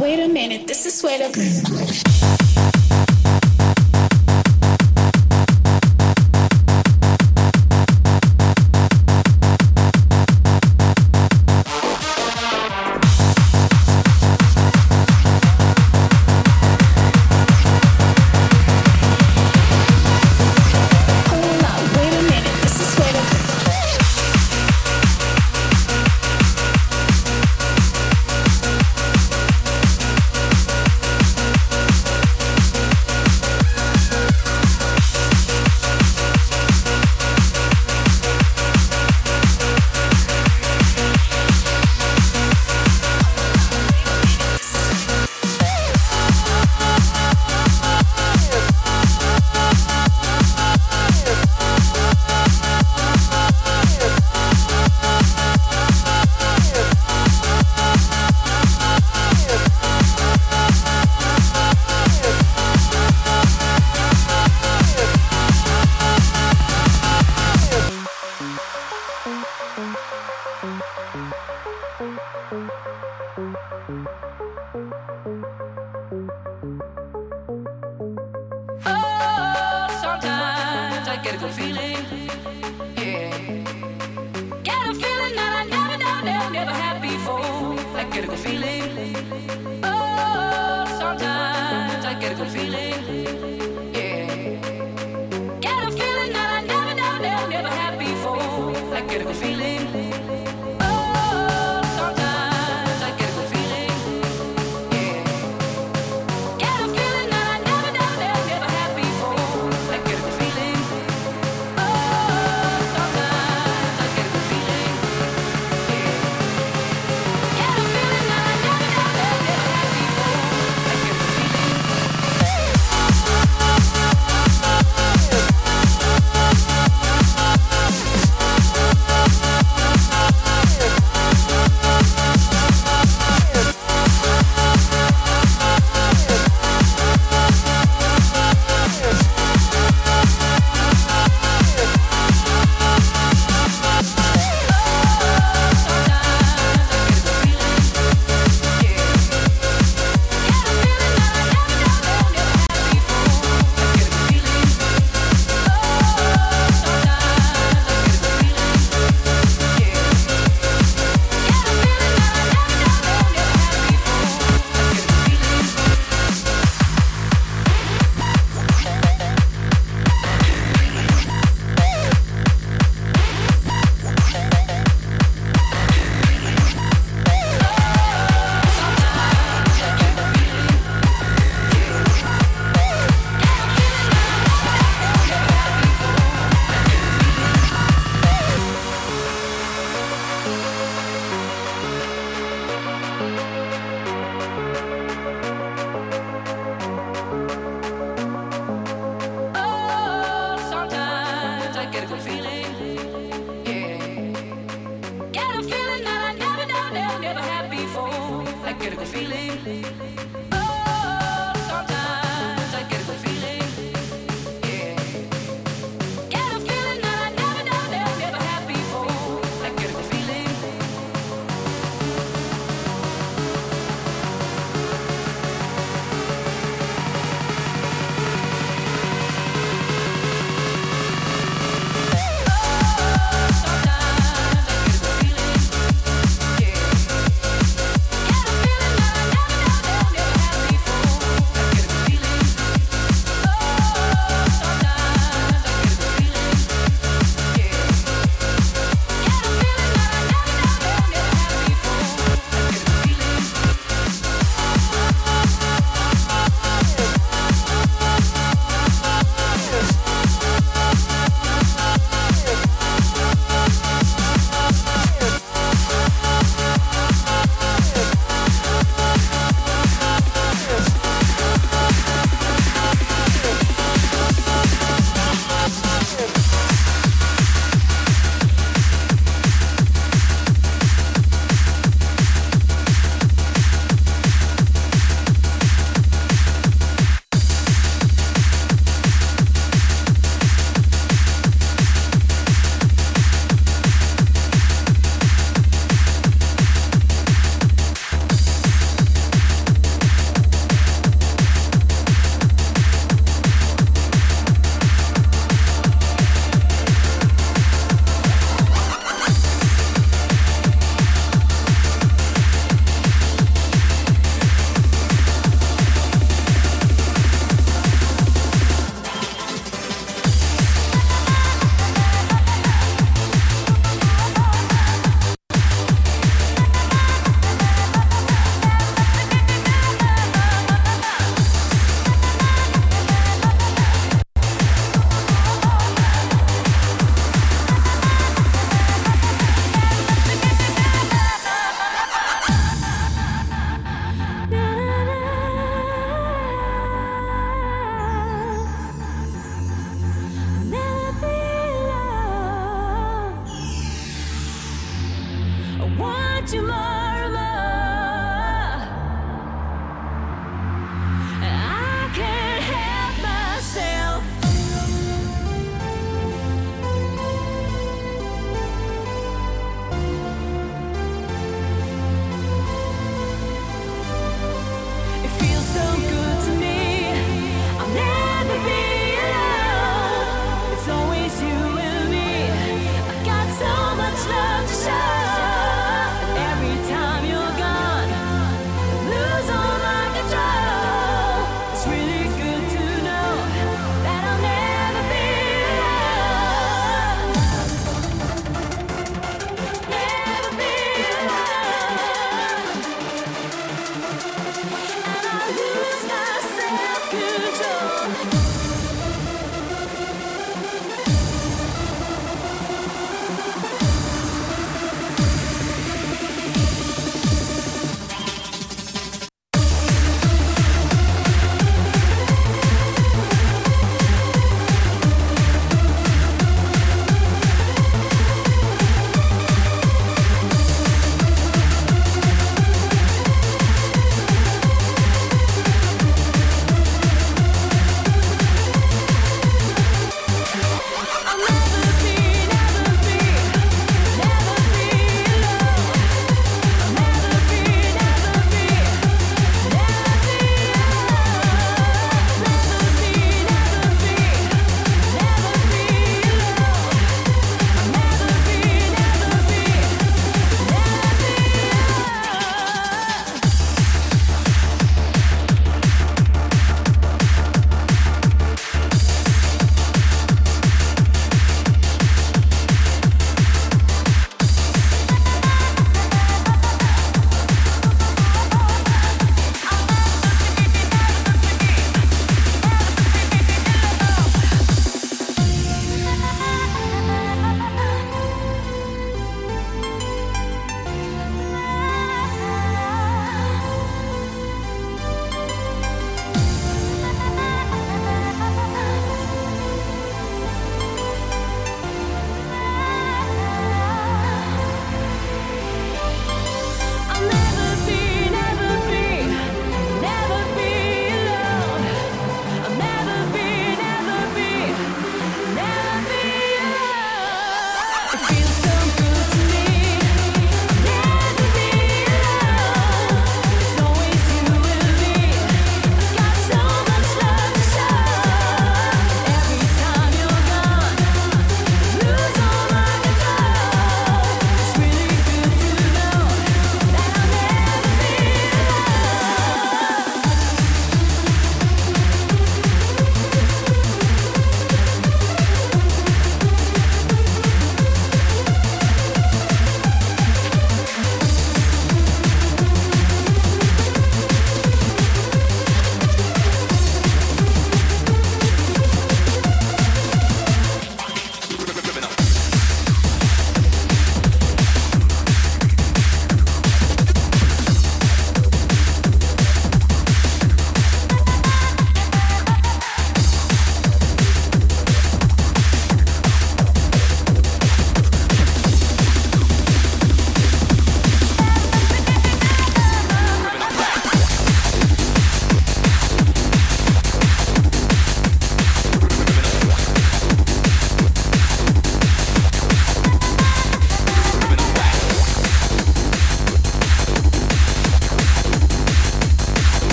wait a minute, this is where the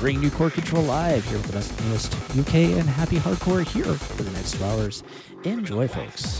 say, new Core Control Live here with the best, newest UK and happy hardcore here for the next two hours. Enjoy, folks.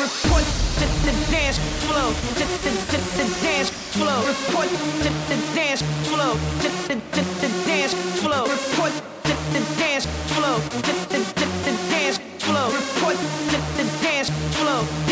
Report to the dance flow. To the, to the dance flow. Report to the dance flow. To the, to the dance flow. Report to the dance flow. To the, to the dance. Report to the dance flow.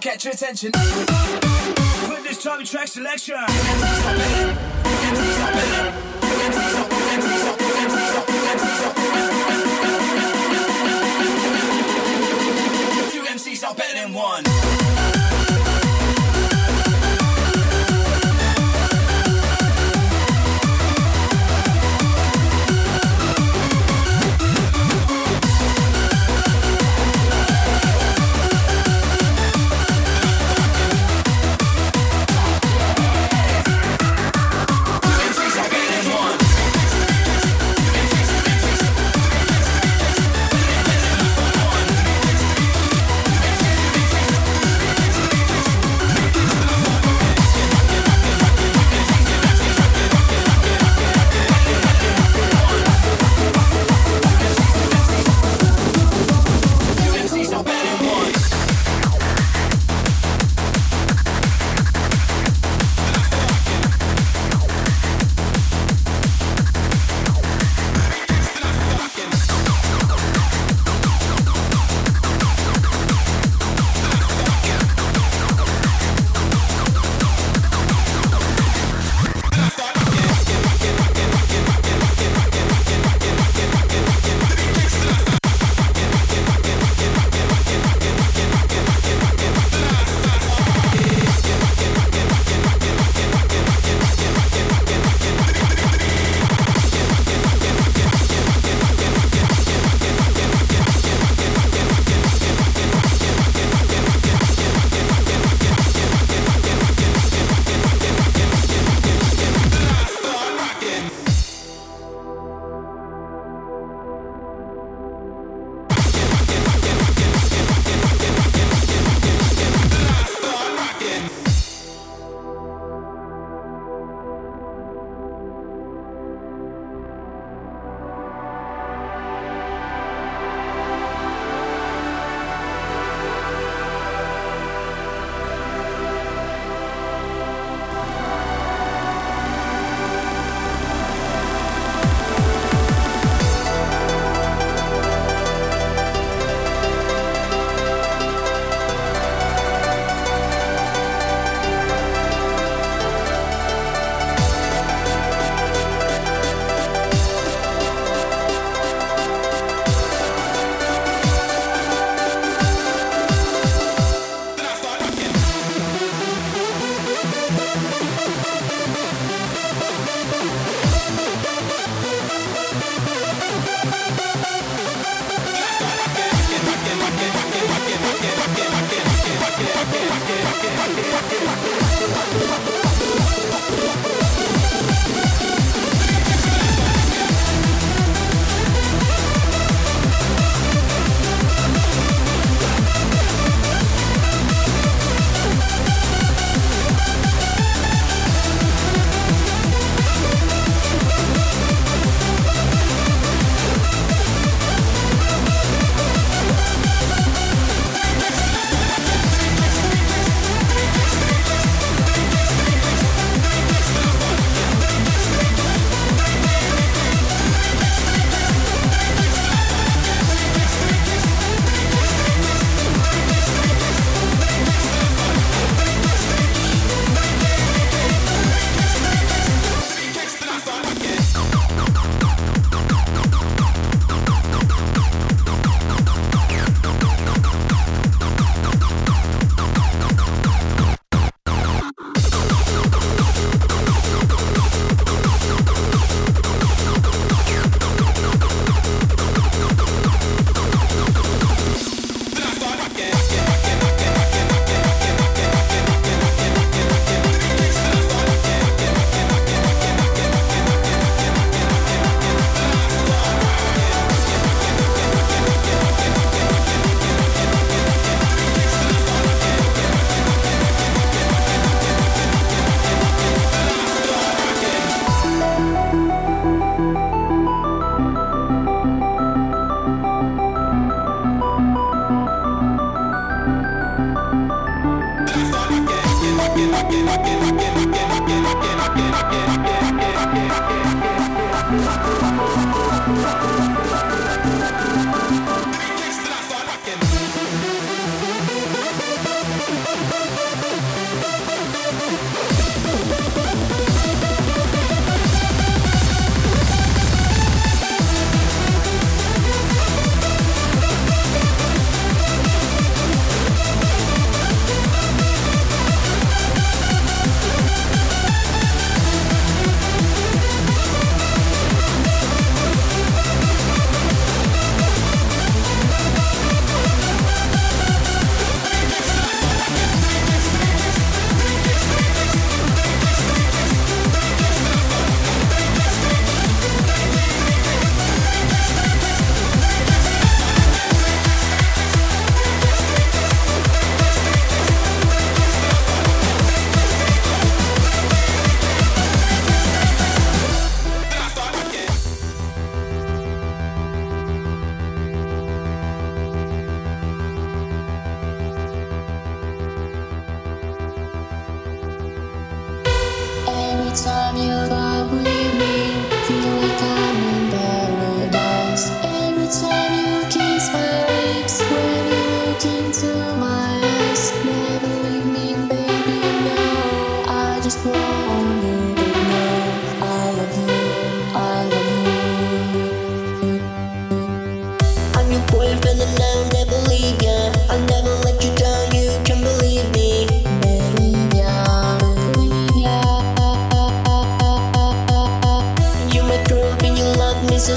Catch your attention. Put this time in track selection. You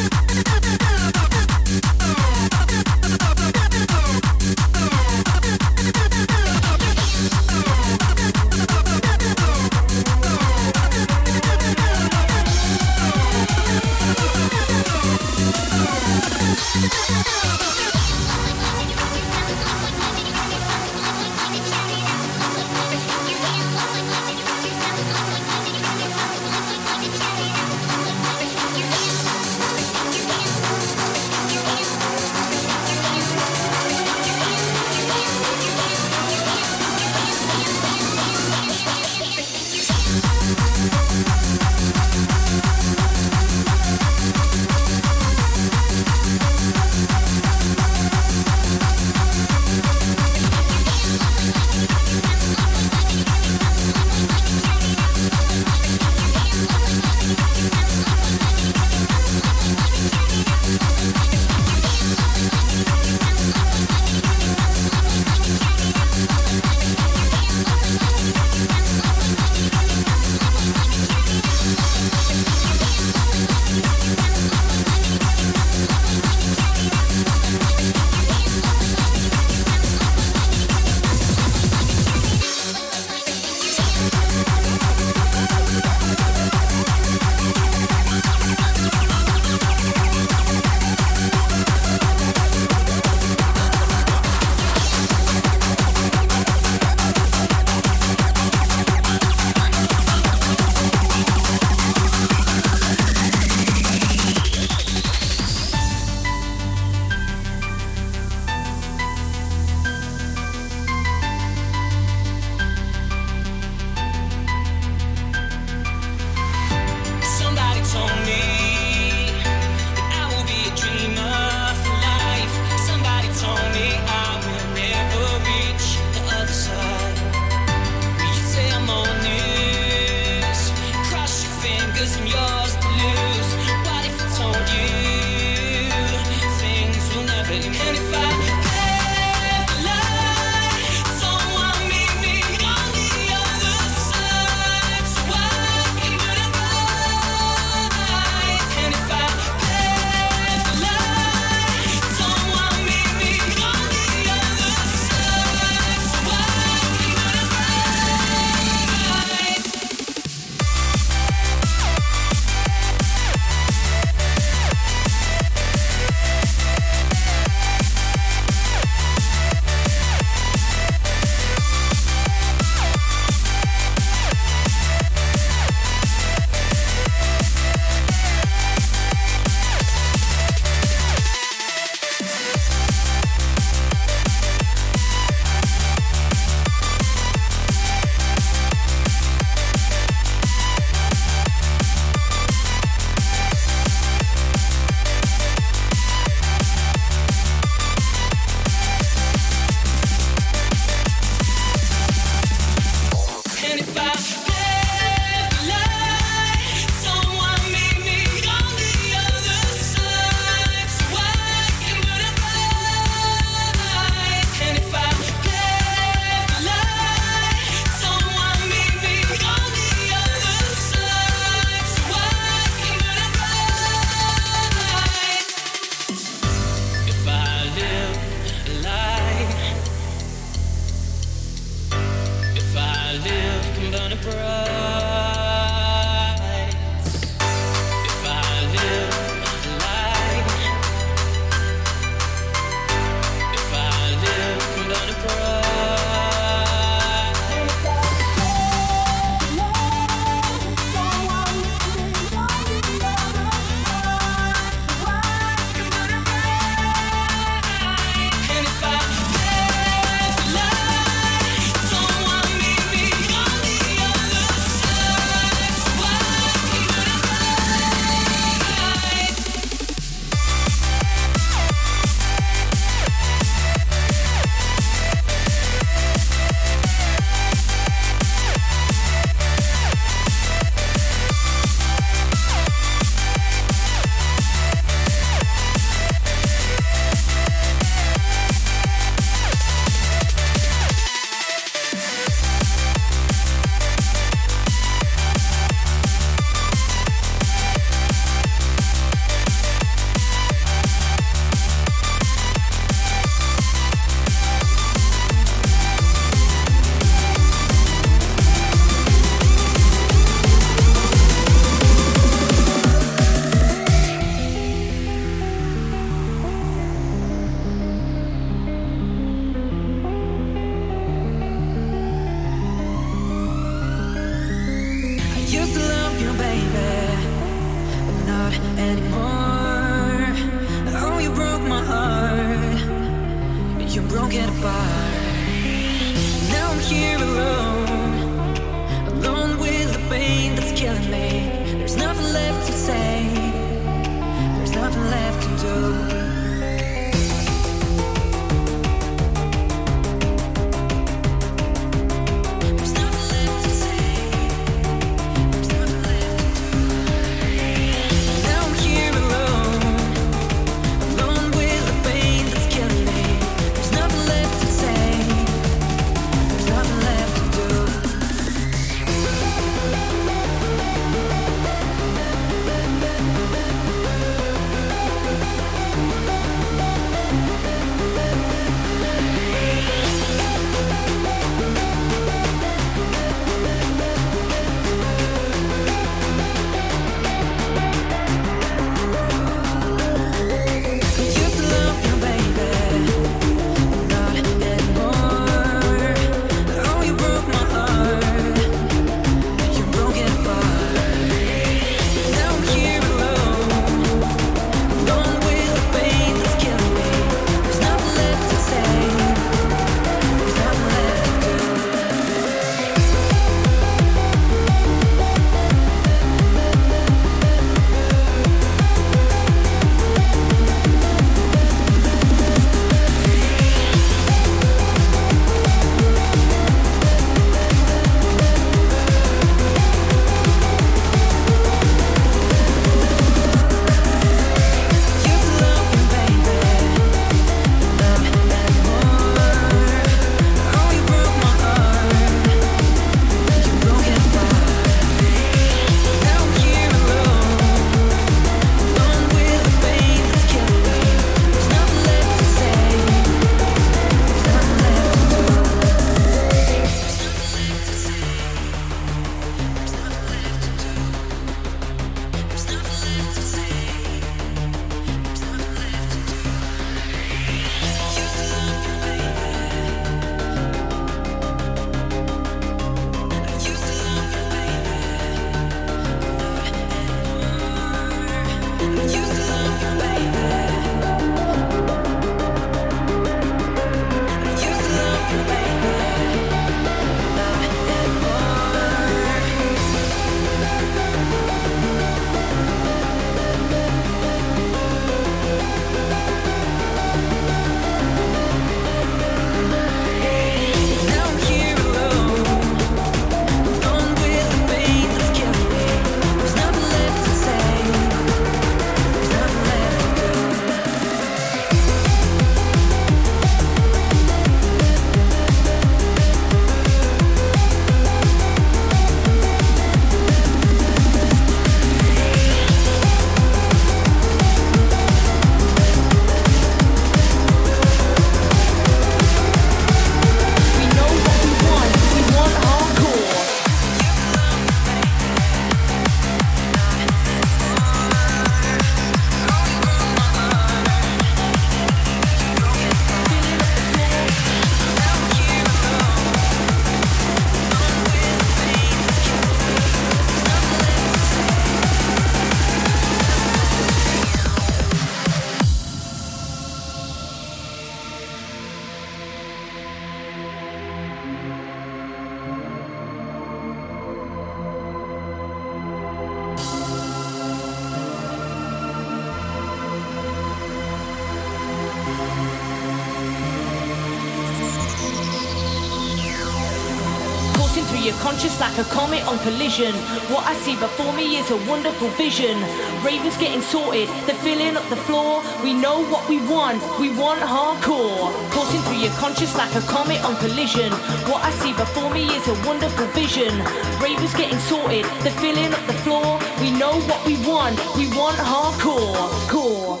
is a wonderful vision. Ravens getting sorted, they're filling up the floor. We know what we want, we want hardcore. Coursing through your conscious like a comet on collision. What I see before me is a wonderful vision. Ravens getting sorted, they're filling up the floor. We know what we want, we want hardcore. Core, core,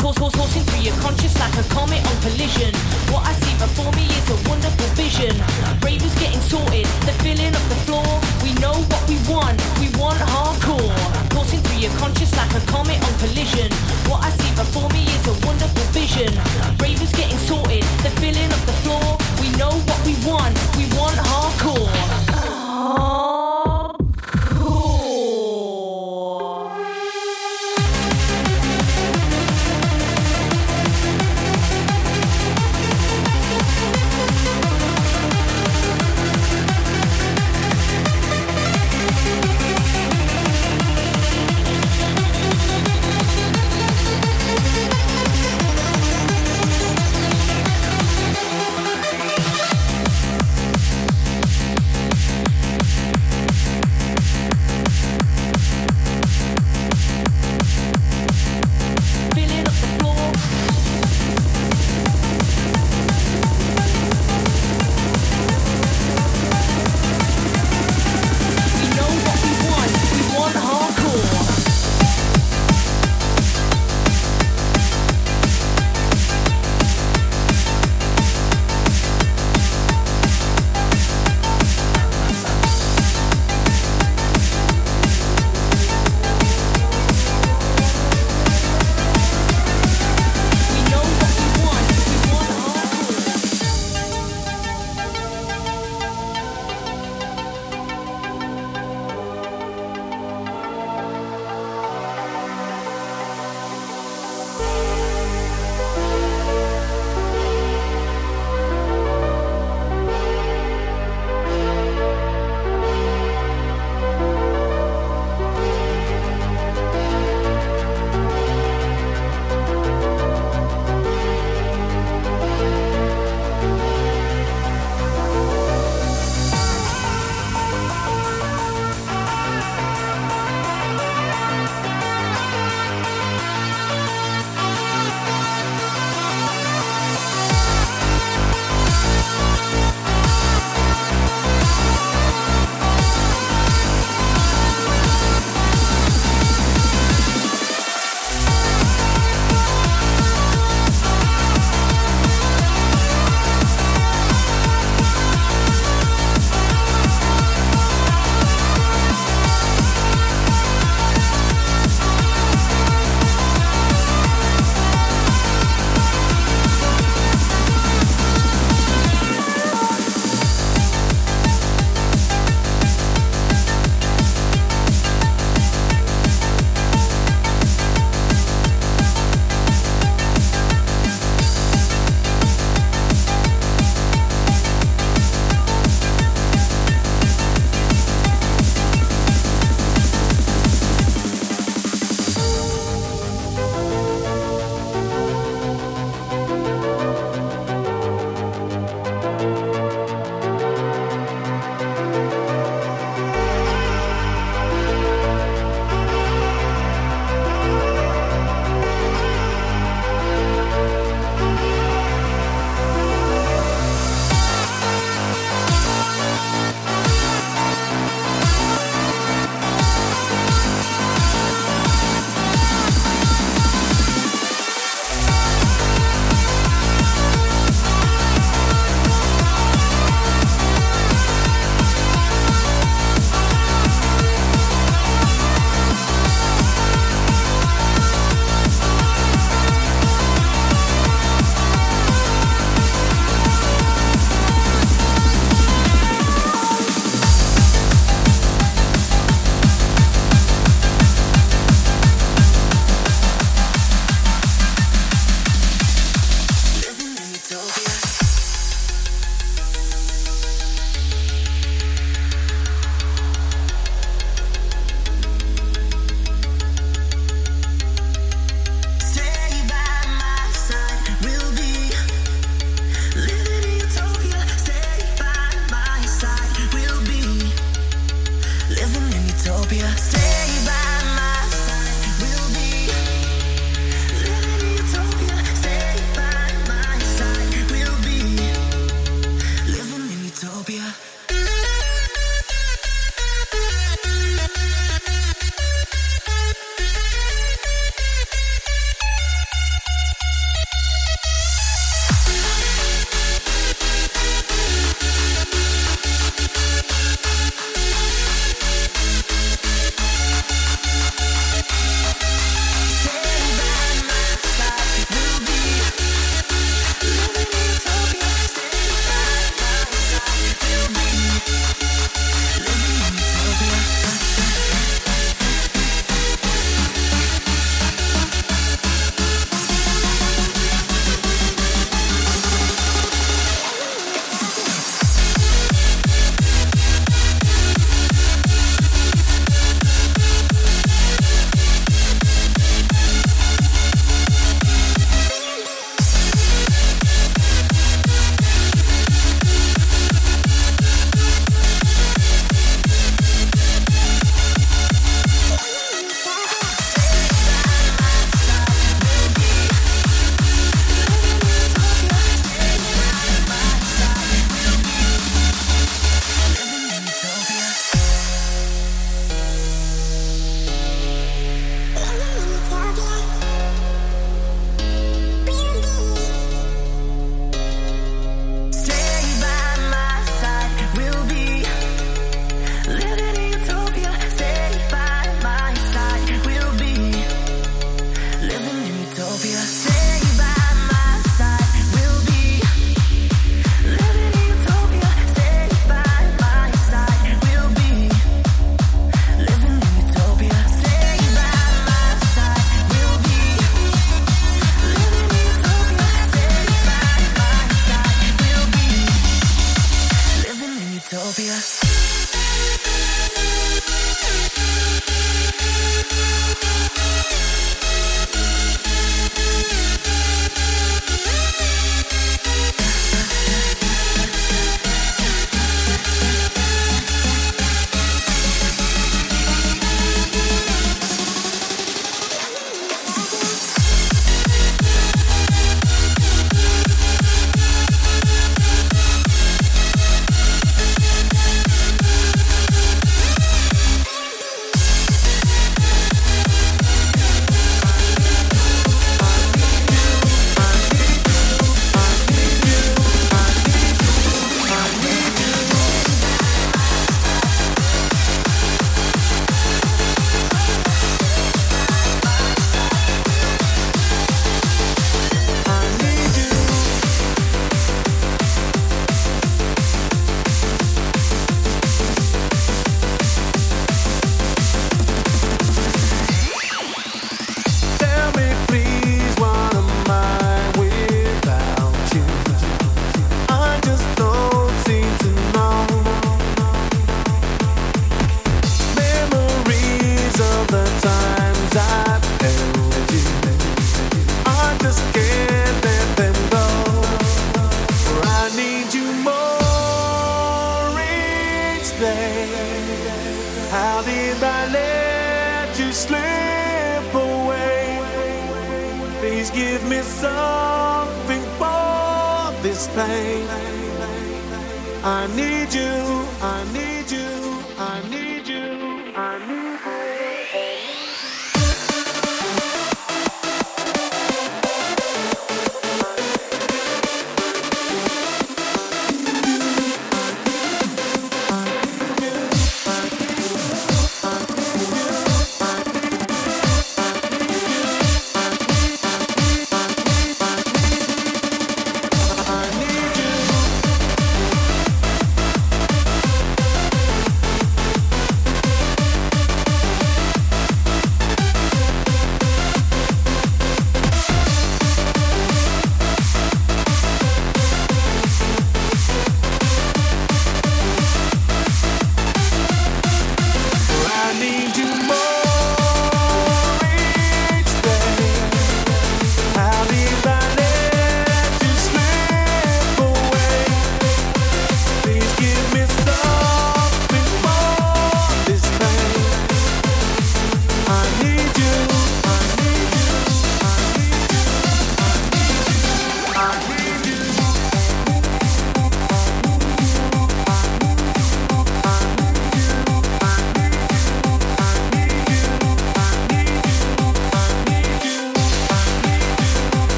course, course, course, through your conscious like a comet on collision. What I see before me is a wonderful vision. Ravers getting sorted, they're filling up the floor. We know what we want. We want hardcore. Coursing through your conscious like a comet on collision. What I see before me is a wonderful vision. Ravers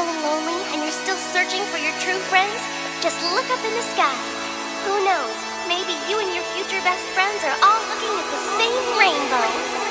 feeling lonely and you're still searching for your true friends, just look up in the sky. Who knows? Maybe you and your future best friends are all looking at the same rainbow.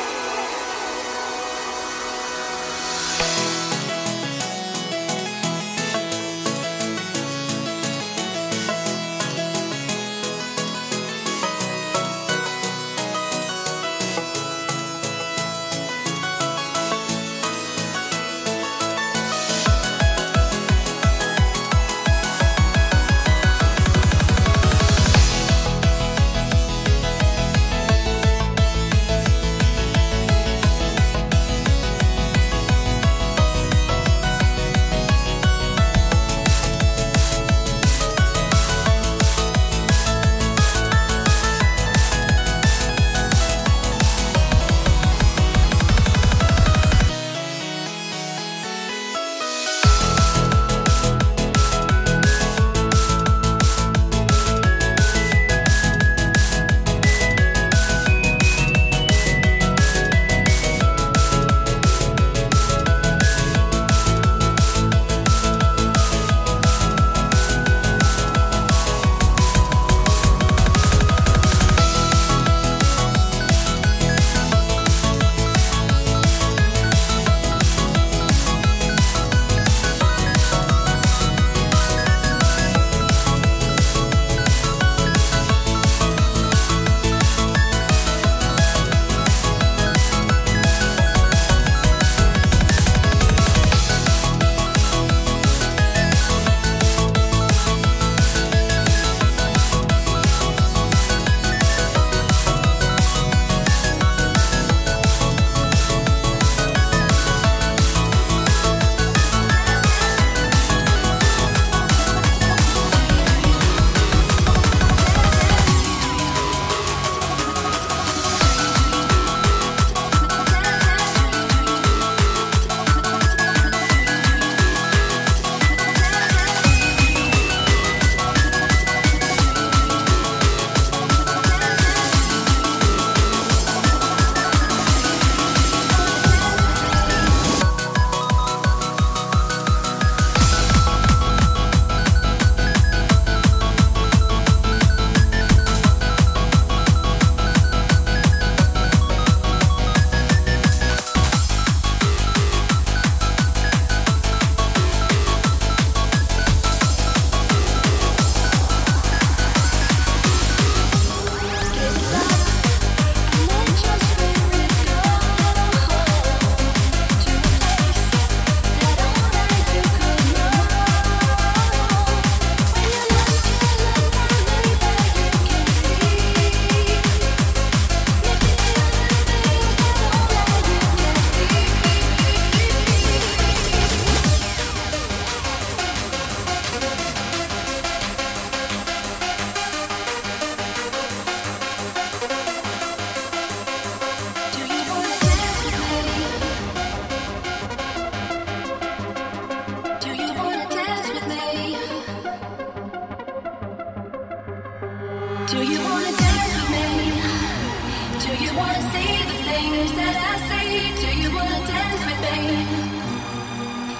Tonight i say? Do you wanna dance with me?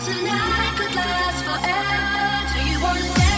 Tonight could last forever. Do you wanna dance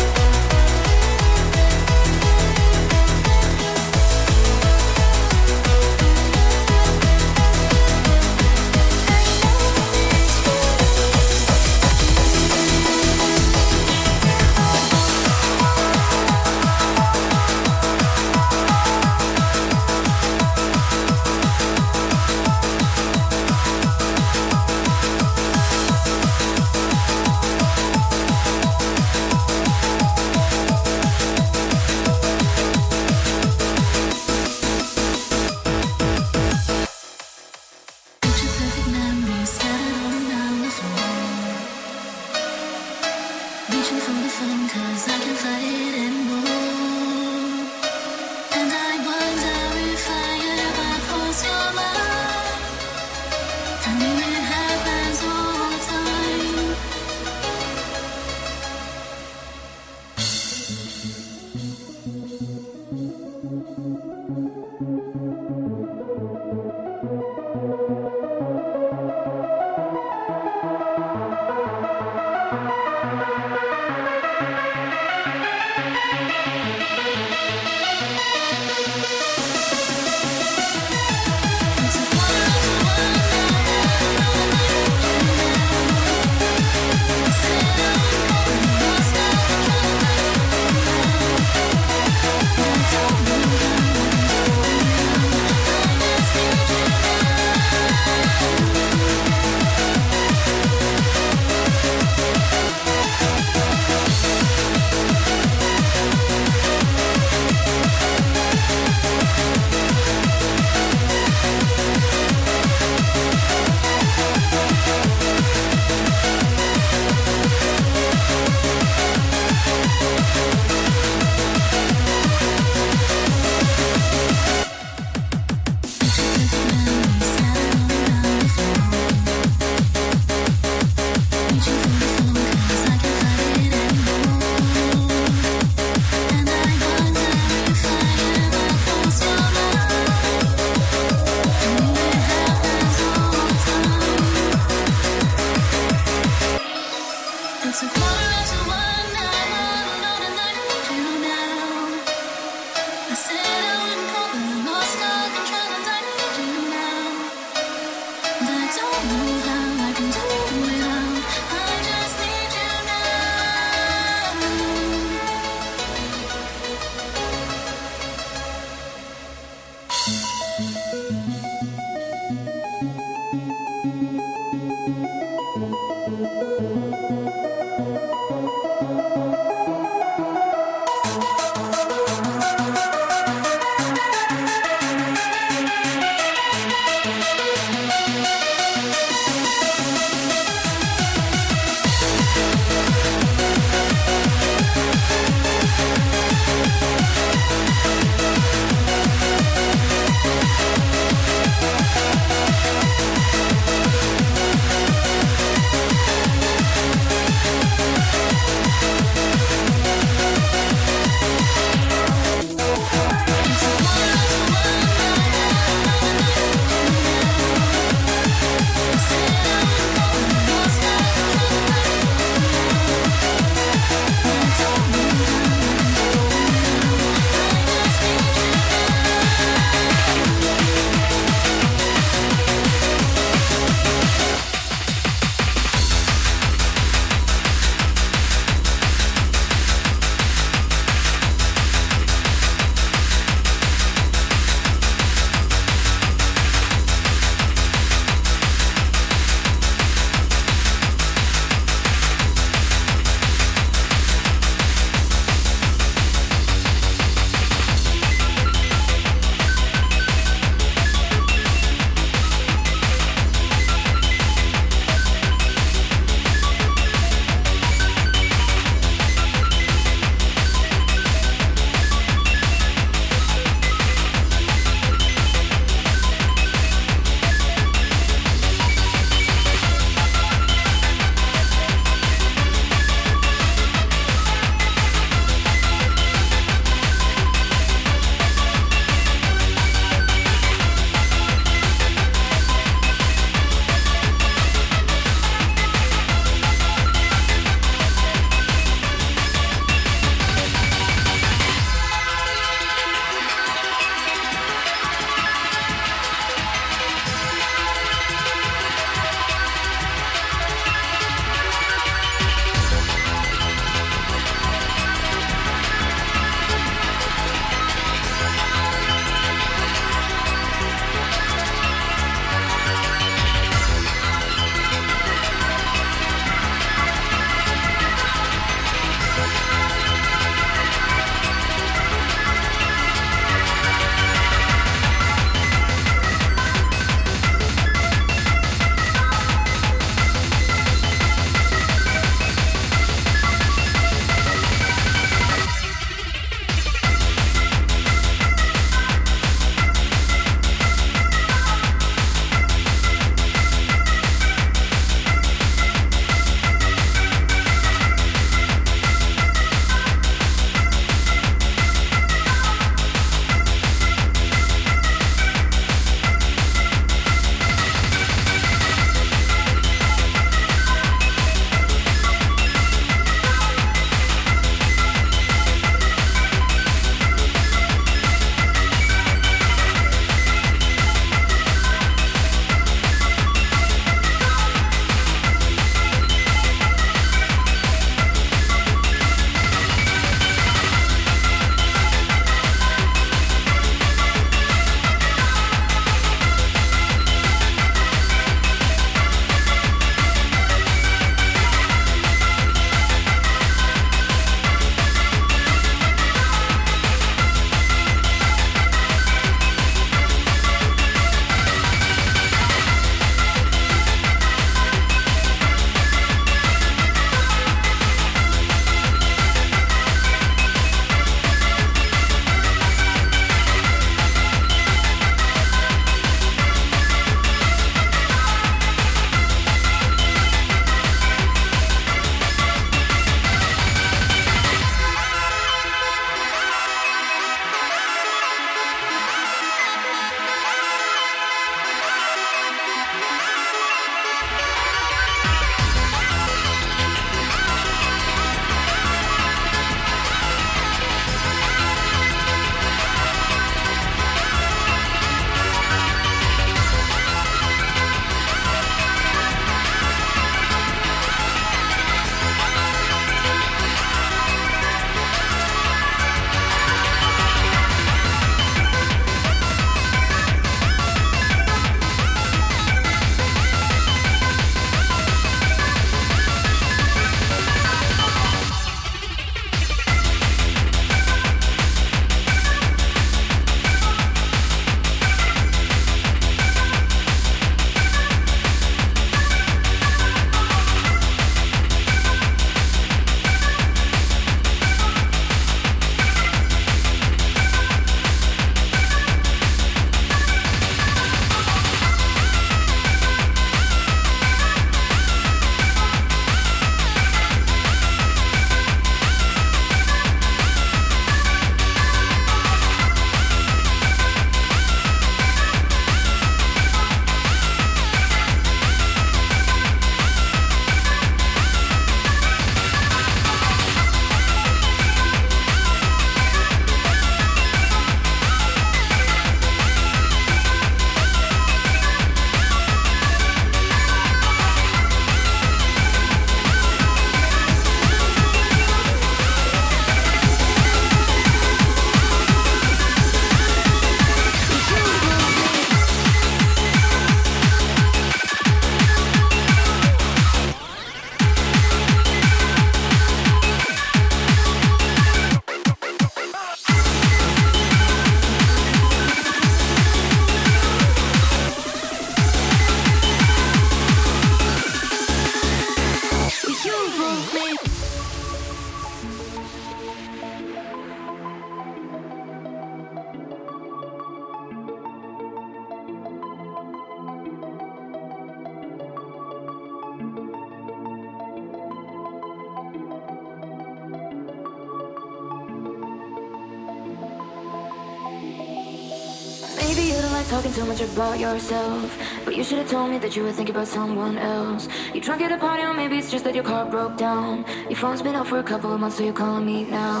Talking too much about yourself, but you should have told me that you were thinking about someone else. You drunk at a party, or maybe it's just that your car broke down. Your phone's been off for a couple of months, so you're calling me now.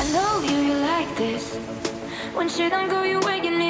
I know you, you like this. When shit don't go your way, you need.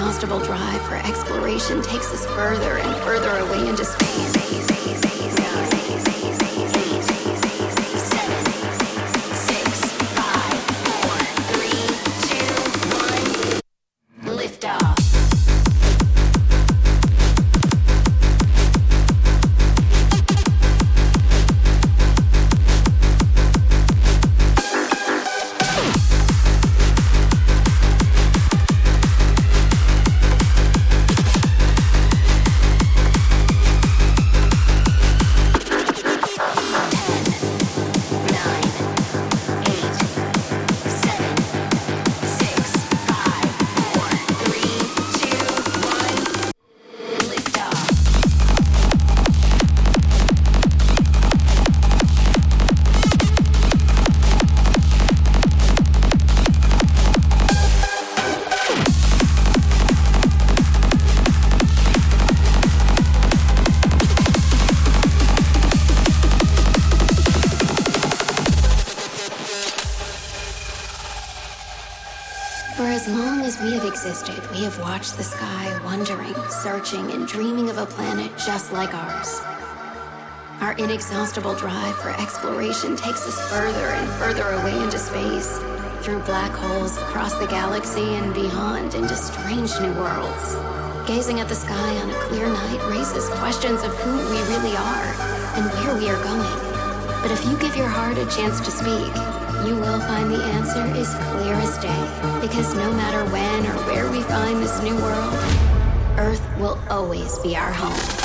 inexhaustible drive for exploration takes us further and further away into space. Searching, and dreaming of a planet just like ours. Our inexhaustible drive for exploration takes us further and further away into space, through black holes across the galaxy and beyond into strange new worlds. Gazing at the sky on a clear night raises questions of who we really are and where we are going. But if you give your heart a chance to speak, you will find the answer is clear as day. Because no matter when or where we find this new world, Earth will always be our home.